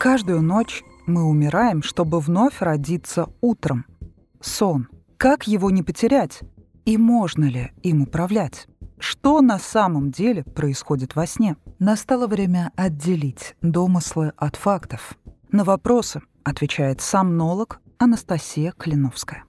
Каждую ночь мы умираем, чтобы вновь родиться утром. Сон. Как его не потерять? И можно ли им управлять? Что на самом деле происходит во сне? Настало время отделить домыслы от фактов. На вопросы отвечает сомнолог Анастасия Клиновская.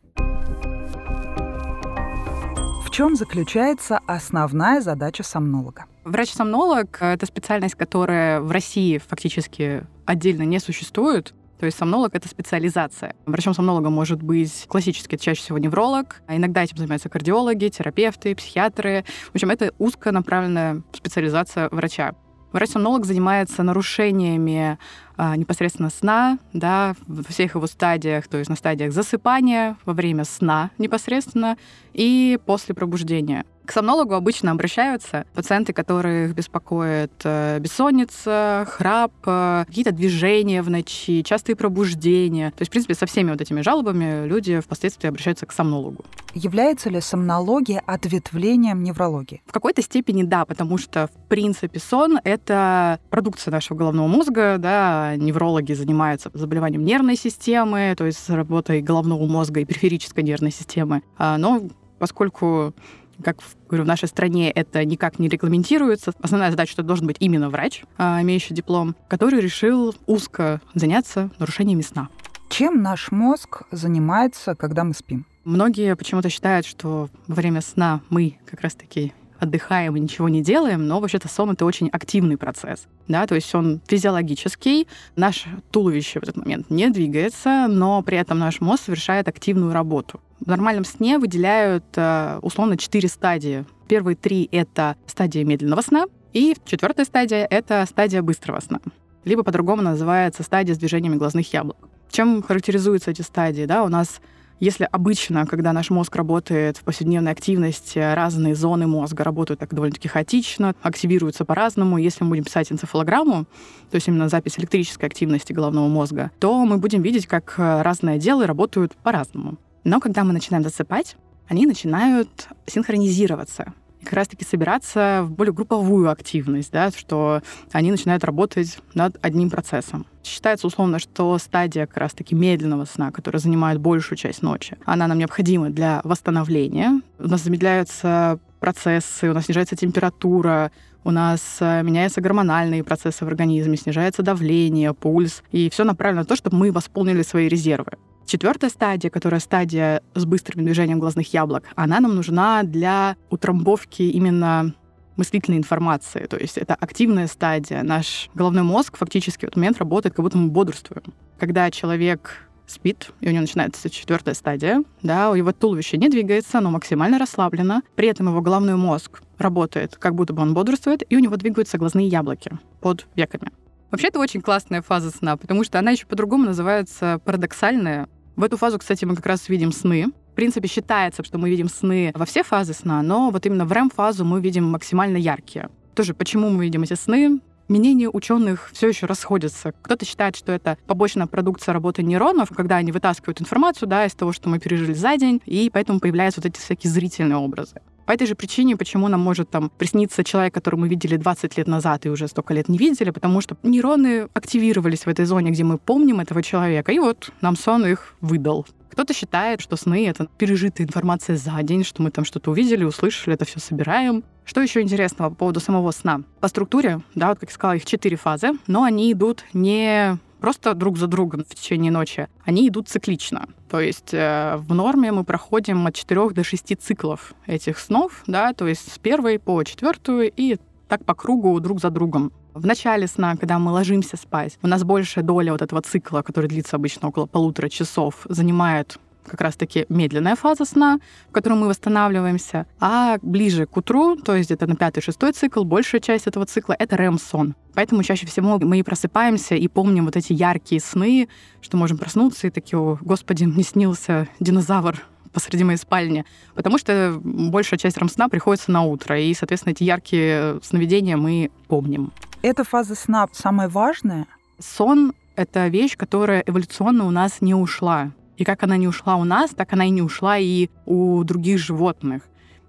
В чем заключается основная задача сомнолога? Врач-сомнолог — это специальность, которая в России фактически отдельно не существует. То есть сомнолог — это специализация. Врачом-сомнологом может быть классически, это чаще всего невролог, а иногда этим занимаются кардиологи, терапевты, психиатры. В общем, это узконаправленная специализация врача. Врач-сомнолог занимается нарушениями а, непосредственно сна, да, во всех его стадиях, то есть на стадиях засыпания, во время сна непосредственно и после пробуждения. К сомнологу обычно обращаются пациенты, которых беспокоит э, бессонница, храп, э, какие-то движения в ночи, частые пробуждения. То есть, в принципе, со всеми вот этими жалобами люди впоследствии обращаются к сомнологу. Является ли сомнология ответвлением неврологии? В какой-то степени да, потому что, в принципе, сон — это продукция нашего головного мозга, да, неврологи занимаются заболеванием нервной системы, то есть работой головного мозга и периферической нервной системы. А, но поскольку как говорю, в нашей стране это никак не регламентируется. Основная задача, что должен быть именно врач, а, имеющий диплом, который решил узко заняться нарушениями сна. Чем наш мозг занимается, когда мы спим? Многие почему-то считают, что во время сна мы как раз-таки отдыхаем и ничего не делаем, но вообще-то сон — это очень активный процесс. Да, то есть он физиологический, наше туловище в этот момент не двигается, но при этом наш мозг совершает активную работу. В нормальном сне выделяют э, условно четыре стадии. Первые три — это стадия медленного сна, и четвертая стадия — это стадия быстрого сна. Либо по-другому называется стадия с движениями глазных яблок. Чем характеризуются эти стадии? Да, у нас если обычно, когда наш мозг работает в повседневной активности, разные зоны мозга работают так довольно-таки хаотично, активируются по-разному. Если мы будем писать энцефалограмму, то есть именно запись электрической активности головного мозга, то мы будем видеть, как разные отделы работают по-разному. Но когда мы начинаем засыпать, они начинают синхронизироваться как раз-таки собираться в более групповую активность, да, что они начинают работать над одним процессом. Считается условно, что стадия как раз-таки медленного сна, которая занимает большую часть ночи, она нам необходима для восстановления. У нас замедляются процессы, у нас снижается температура, у нас э, меняются гормональные процессы в организме, снижается давление, пульс, и все направлено на то, чтобы мы восполнили свои резервы. Четвертая стадия, которая стадия с быстрым движением глазных яблок, она нам нужна для утрамбовки именно мыслительной информации. То есть это активная стадия. Наш головной мозг фактически в этот момент работает, как будто мы бодрствуем. Когда человек спит, и у него начинается четвертая стадия, да, у его туловище не двигается, оно максимально расслаблено, при этом его головной мозг работает, как будто бы он бодрствует, и у него двигаются глазные яблоки под веками. Вообще, это очень классная фаза сна, потому что она еще по-другому называется парадоксальная. В эту фазу, кстати, мы как раз видим сны. В принципе, считается, что мы видим сны во все фазы сна, но вот именно в REM-фазу мы видим максимально яркие. Тоже почему мы видим эти сны? Мнения ученых все еще расходятся. Кто-то считает, что это побочная продукция работы нейронов, когда они вытаскивают информацию да, из того, что мы пережили за день, и поэтому появляются вот эти всякие зрительные образы. По этой же причине, почему нам может там присниться человек, которого мы видели 20 лет назад и уже столько лет не видели, потому что нейроны активировались в этой зоне, где мы помним этого человека, и вот нам сон их выдал. Кто-то считает, что сны — это пережитая информация за день, что мы там что-то увидели, услышали, это все собираем. Что еще интересного по поводу самого сна? По структуре, да, вот как я сказала, их четыре фазы, но они идут не просто друг за другом в течение ночи, они идут циклично. То есть э, в норме мы проходим от 4 до 6 циклов этих снов, да, то есть с первой по четвертую и так по кругу друг за другом. В начале сна, когда мы ложимся спать, у нас большая доля вот этого цикла, который длится обычно около полутора часов, занимает как раз-таки медленная фаза сна, в которой мы восстанавливаемся, а ближе к утру, то есть это на пятый-шестой цикл, большая часть этого цикла — это REM-сон. Поэтому чаще всего мы и просыпаемся и помним вот эти яркие сны, что можем проснуться и такие, о, господи, мне снился динозавр посреди моей спальни, потому что большая часть РЭМ-сна приходится на утро, и, соответственно, эти яркие сновидения мы помним. Эта фаза сна самая важная? Сон — это вещь, которая эволюционно у нас не ушла. И как она не ушла у нас, так она и не ушла и у других животных.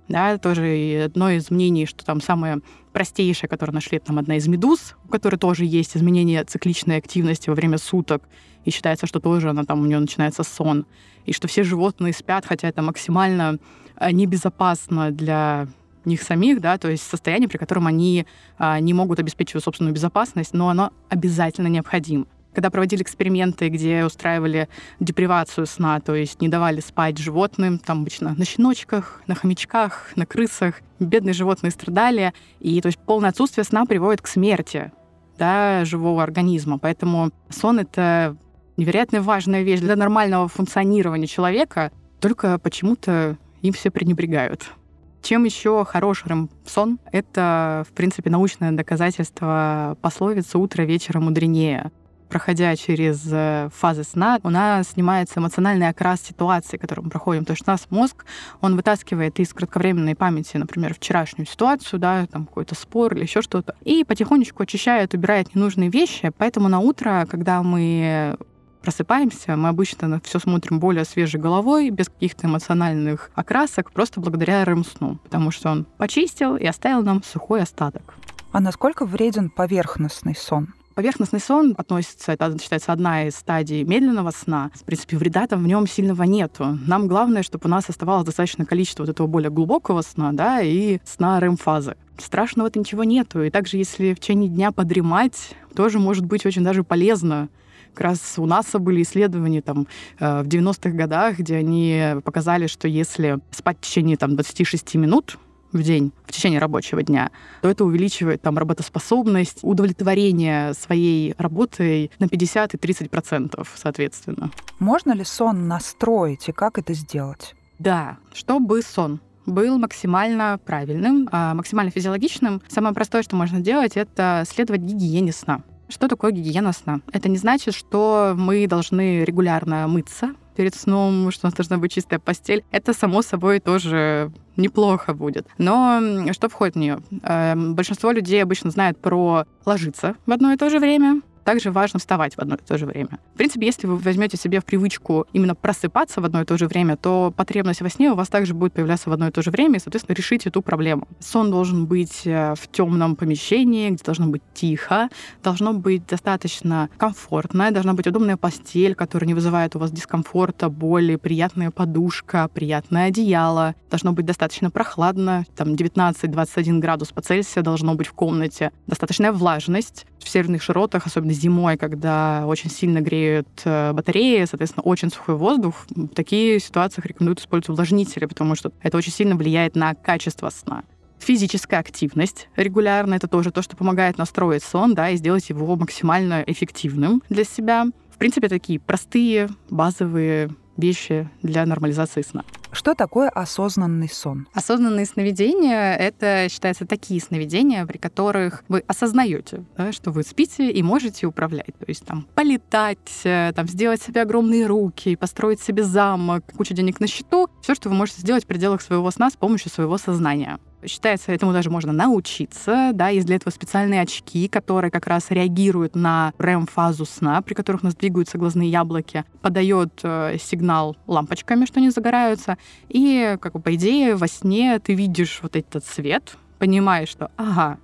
Да, тоже одно из мнений, что там самое простейшее, которое нашли, там одна из медуз, у которой тоже есть изменение цикличной активности во время суток, и считается, что тоже она там у нее начинается сон, и что все животные спят, хотя это максимально э, небезопасно для них самих, да, то есть состояние, при котором они а, не могут обеспечивать собственную безопасность, но оно обязательно необходимо. Когда проводили эксперименты, где устраивали депривацию сна, то есть не давали спать животным, там обычно на щеночках, на хомячках, на крысах, бедные животные страдали, и то есть полное отсутствие сна приводит к смерти да, живого организма. Поэтому сон — это невероятно важная вещь для нормального функционирования человека, только почему-то им все пренебрегают. Чем еще хорош сон? Это, в принципе, научное доказательство пословицы «утро вечера мудренее» проходя через э, фазы сна, у нас снимается эмоциональный окрас ситуации, которую мы проходим. То есть у нас мозг, он вытаскивает из кратковременной памяти, например, вчерашнюю ситуацию, да, там какой-то спор или еще что-то, и потихонечку очищает, убирает ненужные вещи. Поэтому на утро, когда мы просыпаемся, мы обычно на все смотрим более свежей головой, без каких-то эмоциональных окрасок, просто благодаря РЭМ-сну, потому что он почистил и оставил нам сухой остаток. А насколько вреден поверхностный сон? Поверхностный сон относится, это считается одна из стадий медленного сна. В принципе, вреда там в нем сильного нету. Нам главное, чтобы у нас оставалось достаточное количество вот этого более глубокого сна, да, и сна REM-фазы. Страшного-то ничего нету. И также, если в течение дня подремать, тоже может быть очень даже полезно как раз у НАСА были исследования там э, в 90-х годах, где они показали, что если спать в течение там 26 минут, в день в течение рабочего дня, то это увеличивает там работоспособность, удовлетворение своей работой на 50 и 30 процентов, соответственно. Можно ли сон настроить и как это сделать? Да, чтобы сон был максимально правильным, а максимально физиологичным. Самое простое, что можно делать, это следовать гигиене сна. Что такое гигиена сна? Это не значит, что мы должны регулярно мыться перед сном, что у нас должна быть чистая постель. Это, само собой, тоже неплохо будет. Но что входит в нее? Эм, большинство людей обычно знает про ложиться в одно и то же время, также важно вставать в одно и то же время. В принципе, если вы возьмете себе в привычку именно просыпаться в одно и то же время, то потребность во сне у вас также будет появляться в одно и то же время, и, соответственно, решить эту проблему. Сон должен быть э, в темном помещении, где должно быть тихо, должно быть достаточно комфортно, должна быть удобная постель, которая не вызывает у вас дискомфорта, боли, приятная подушка, приятное одеяло, должно быть достаточно прохладно, там 19-21 градус по Цельсию должно быть в комнате, достаточная влажность, в северных широтах, особенно зимой, когда очень сильно греют э, батареи, соответственно, очень сухой воздух, в таких ситуациях рекомендуют использовать увлажнители, потому что это очень сильно влияет на качество сна. Физическая активность регулярно — это тоже то, что помогает настроить сон, да, и сделать его максимально эффективным для себя. В принципе, такие простые, базовые вещи для нормализации сна. Что такое осознанный сон? Осознанные сновидения — это, считается, такие сновидения, при которых вы осознаете, да, что вы спите и можете управлять. То есть там полетать, э, там, сделать себе огромные руки, построить себе замок, кучу денег на счету. Все, что вы можете сделать в пределах своего сна с помощью своего сознания. Считается, этому даже можно научиться, да, есть для этого специальные очки, которые как раз реагируют на REM-фазу сна, при которых у нас двигаются глазные яблоки, подает э, сигнал лампочками, что они загораются, и, как бы, по идее, во сне ты видишь вот этот свет, понимаешь, что, ага,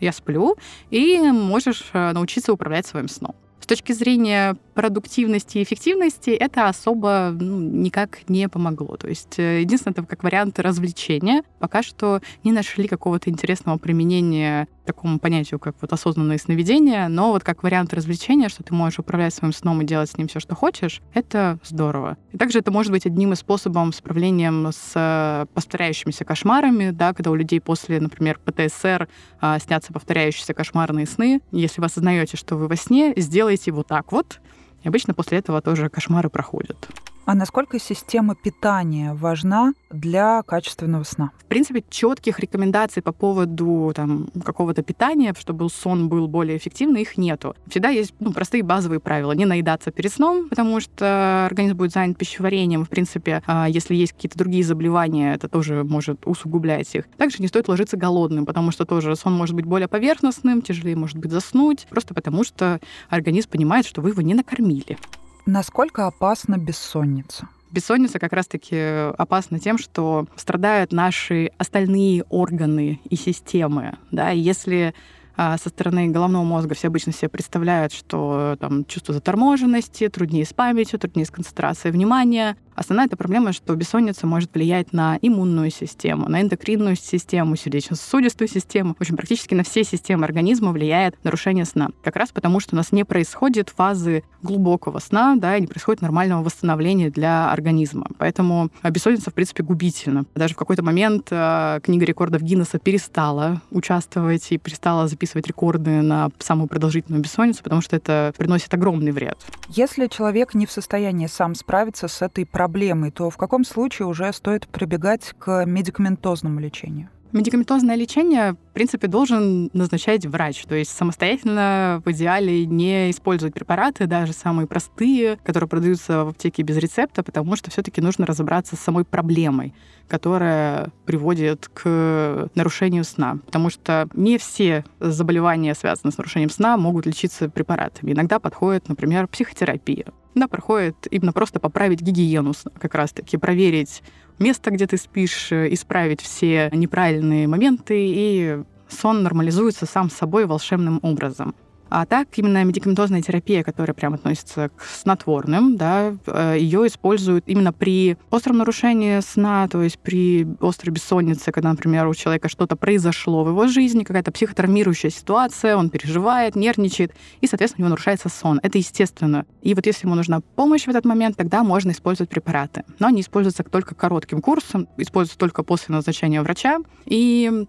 я сплю, и можешь э, научиться управлять своим сном. Точки зрения продуктивности и эффективности это особо ну, никак не помогло. То есть э, единственное, это как вариант развлечения. Пока что не нашли какого-то интересного применения такому понятию, как вот осознанное сновидение, но вот как вариант развлечения, что ты можешь управлять своим сном и делать с ним все, что хочешь, это здорово. И также это может быть одним из способов справления с э, повторяющимися кошмарами, да, когда у людей после, например, ПТСР а, снятся повторяющиеся кошмарные сны. Если вы осознаете, что вы во сне, сделайте вот так вот, и обычно после этого тоже кошмары проходят. А насколько система питания важна для качественного сна? В принципе, четких рекомендаций по поводу там, какого-то питания, чтобы сон был более эффективный, их нету. Всегда есть ну, простые базовые правила. Не наедаться перед сном, потому что организм будет занят пищеварением. В принципе, а, если есть какие-то другие заболевания, это тоже может усугублять их. Также не стоит ложиться голодным, потому что тоже сон может быть более поверхностным, тяжелее может быть заснуть, просто потому что организм понимает, что вы его не накормили. Насколько опасна бессонница? Бессонница как раз-таки опасна тем, что страдают наши остальные органы и системы. Да? Если а со стороны головного мозга все обычно себе представляют, что там чувство заторможенности, труднее с памятью, труднее с концентрацией внимания. Основная эта проблема, что бессонница может влиять на иммунную систему, на эндокринную систему, сердечно-сосудистую систему. В общем, практически на все системы организма влияет нарушение сна. Как раз потому, что у нас не происходит фазы глубокого сна, да, и не происходит нормального восстановления для организма. Поэтому бессонница, в принципе, губительна. Даже в какой-то момент э, книга рекордов Гиннесса перестала участвовать и перестала записывать рекорды на самую продолжительную бессонницу, потому что это приносит огромный вред. Если человек не в состоянии сам справиться с этой проблемой, то в каком случае уже стоит прибегать к медикаментозному лечению? Медикаментозное лечение, в принципе, должен назначать врач. То есть самостоятельно в идеале не использовать препараты, даже самые простые, которые продаются в аптеке без рецепта, потому что все-таки нужно разобраться с самой проблемой, которая приводит к нарушению сна. Потому что не все заболевания, связанные с нарушением сна, могут лечиться препаратами. Иногда подходит, например, психотерапия. Да, проходит именно просто поправить гигиену как раз-таки проверить место, где ты спишь, э, исправить все неправильные моменты, и сон нормализуется сам собой волшебным образом. А так именно медикаментозная терапия, которая прямо относится к снотворным, да, э, ее используют именно при остром нарушении сна, то есть при острой бессоннице, когда, например, у человека что-то произошло в его жизни, какая-то психотравмирующая ситуация, он переживает, нервничает, и, соответственно, у него нарушается сон. Это естественно. И вот если ему нужна помощь в этот момент, тогда можно использовать препараты. Но они используются только коротким курсом, используются только после назначения врача. И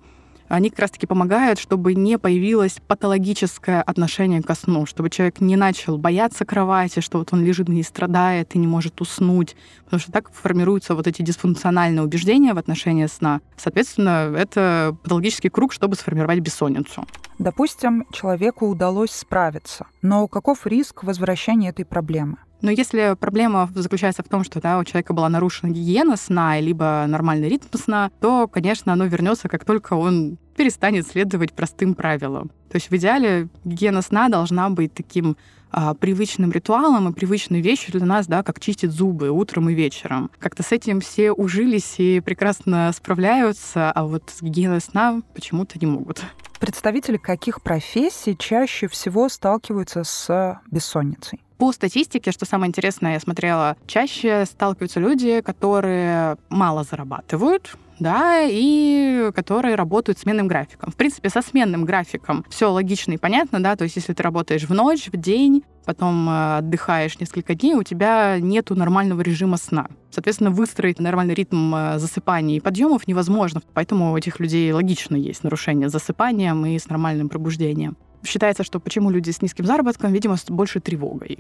они как раз-таки помогают, чтобы не появилось патологическое отношение ко сну, чтобы человек не начал бояться кровати, что вот он лежит и не страдает и не может уснуть, потому что так формируются вот эти дисфункциональные убеждения в отношении сна. Соответственно, это патологический круг, чтобы сформировать бессонницу. Допустим, человеку удалось справиться, но каков риск возвращения этой проблемы? Но если проблема заключается в том, что да, у человека была нарушена гигиена сна, либо нормальный ритм сна, то, конечно, оно вернется, как только он перестанет следовать простым правилам. То есть в идеале гигиена сна должна быть таким а, привычным ритуалом и привычной вещью для нас, да, как чистить зубы утром и вечером. Как-то с этим все ужились и прекрасно справляются, а вот с гигиеной сна почему-то не могут. Представители каких профессий чаще всего сталкиваются с бессонницей? По статистике, что самое интересное, я смотрела, чаще сталкиваются люди, которые мало зарабатывают, да, и которые работают сменным графиком. В принципе, со сменным графиком все логично и понятно, да, то есть если ты работаешь в ночь, в день, потом э, отдыхаешь несколько дней, у тебя нету нормального режима сна. Соответственно, выстроить нормальный ритм э, засыпания и подъемов невозможно, поэтому у этих людей логично есть нарушение с засыпанием и с нормальным пробуждением. Считается, что почему люди с низким заработком, видимо, с большей тревогой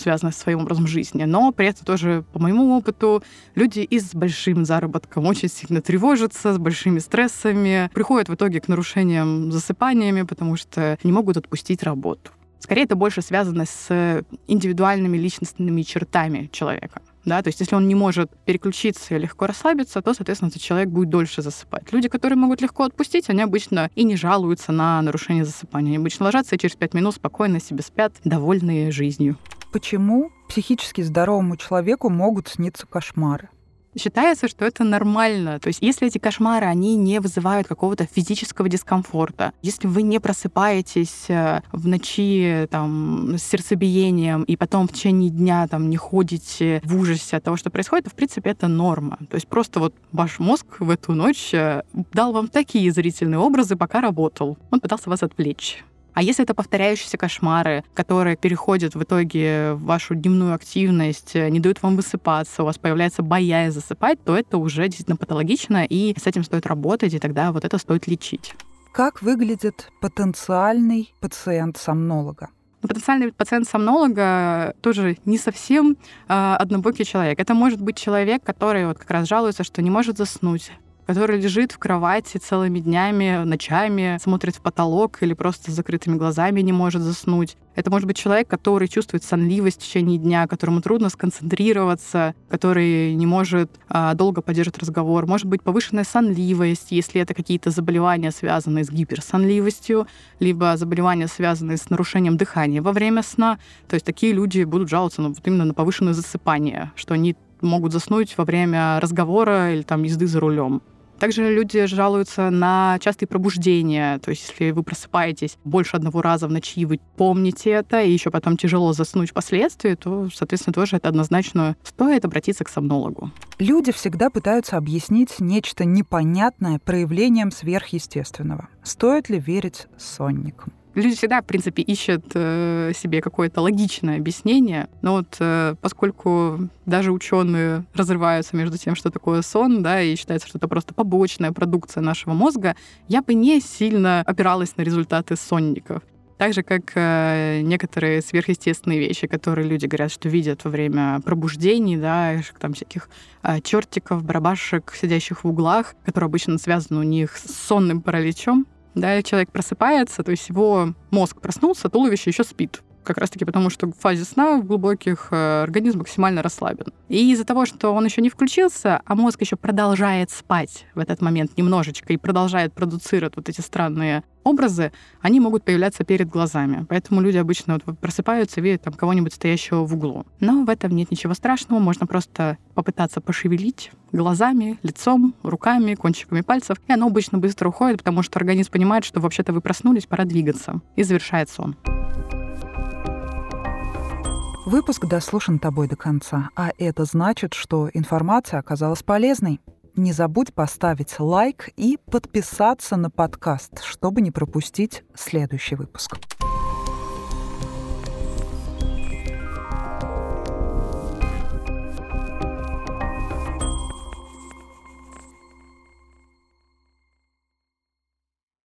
связанной с своим образом жизни. Но при этом тоже, по моему опыту, люди и с большим заработком очень сильно тревожатся, с большими стрессами, приходят в итоге к нарушениям засыпаниями, потому что не могут отпустить работу. Скорее, это больше связано с индивидуальными личностными чертами человека. Да, то есть если он не может переключиться и легко расслабиться, то, соответственно, этот человек будет дольше засыпать. Люди, которые могут легко отпустить, они обычно и не жалуются на нарушение засыпания. Они обычно ложатся и через пять минут спокойно себе спят, довольные жизнью. Почему психически здоровому человеку могут сниться кошмары? Считается, что это нормально. То есть если эти кошмары, они не вызывают какого-то физического дискомфорта, если вы не просыпаетесь э, в ночи там, с сердцебиением и потом в течение дня там, не ходите в ужасе от того, что происходит, то, в принципе, это норма. То есть просто вот ваш мозг в эту ночь э, дал вам такие зрительные образы, пока работал. Он пытался вас отвлечь. А если это повторяющиеся кошмары, которые переходят в итоге в вашу дневную активность, не дают вам высыпаться, у вас появляется боязнь засыпать, то это уже действительно патологично, и с этим стоит работать, и тогда вот это стоит лечить. Как выглядит потенциальный пациент сомнолога? Потенциальный пациент сомнолога тоже не совсем э, однобокий человек. Это может быть человек, который вот как раз жалуется, что не может заснуть, который лежит в кровати целыми днями, ночами, смотрит в потолок или просто с закрытыми глазами не может заснуть. Это может быть человек, который чувствует сонливость в течение дня, которому трудно сконцентрироваться, который не может а, долго поддерживать разговор. Может быть повышенная сонливость, если это какие-то заболевания, связанные с гиперсонливостью, либо заболевания, связанные с нарушением дыхания во время сна. То есть такие люди будут жаловаться ну, вот именно на повышенное засыпание, что они могут заснуть во время разговора или там езды за рулем. Также люди жалуются на частые пробуждения. То есть, если вы просыпаетесь больше одного раза в ночи, вы помните это, и еще потом тяжело заснуть впоследствии, то, соответственно, тоже это однозначно стоит обратиться к сомнологу. Люди всегда пытаются объяснить нечто непонятное проявлением сверхъестественного. Стоит ли верить сонникам? Люди всегда, в принципе, ищут э, себе какое-то логичное объяснение, но вот э, поскольку даже ученые разрываются между тем, что такое сон, да, и считается, что это просто побочная продукция нашего мозга, я бы не сильно опиралась на результаты сонников. Так же, как э, некоторые сверхъестественные вещи, которые люди говорят, что видят во время пробуждений, да, там всяких чертиков, барабашек, сидящих в углах, которые обычно связаны у них с сонным параличом, да, человек просыпается, то есть его мозг проснулся, туловище еще спит. Как раз-таки потому, что в фазе сна в глубоких э, организм максимально расслаблен. И из-за того, что он еще не включился, а мозг еще продолжает спать в этот момент немножечко и продолжает продуцировать вот эти странные образы, они могут появляться перед глазами. Поэтому люди обычно вот просыпаются видят там кого-нибудь стоящего в углу. Но в этом нет ничего страшного. Можно просто попытаться пошевелить глазами, лицом, руками, кончиками пальцев. И оно обычно быстро уходит, потому что организм понимает, что вообще-то вы проснулись, пора двигаться. И завершает сон. Выпуск дослушан тобой до конца, а это значит, что информация оказалась полезной. Не забудь поставить лайк и подписаться на подкаст, чтобы не пропустить следующий выпуск.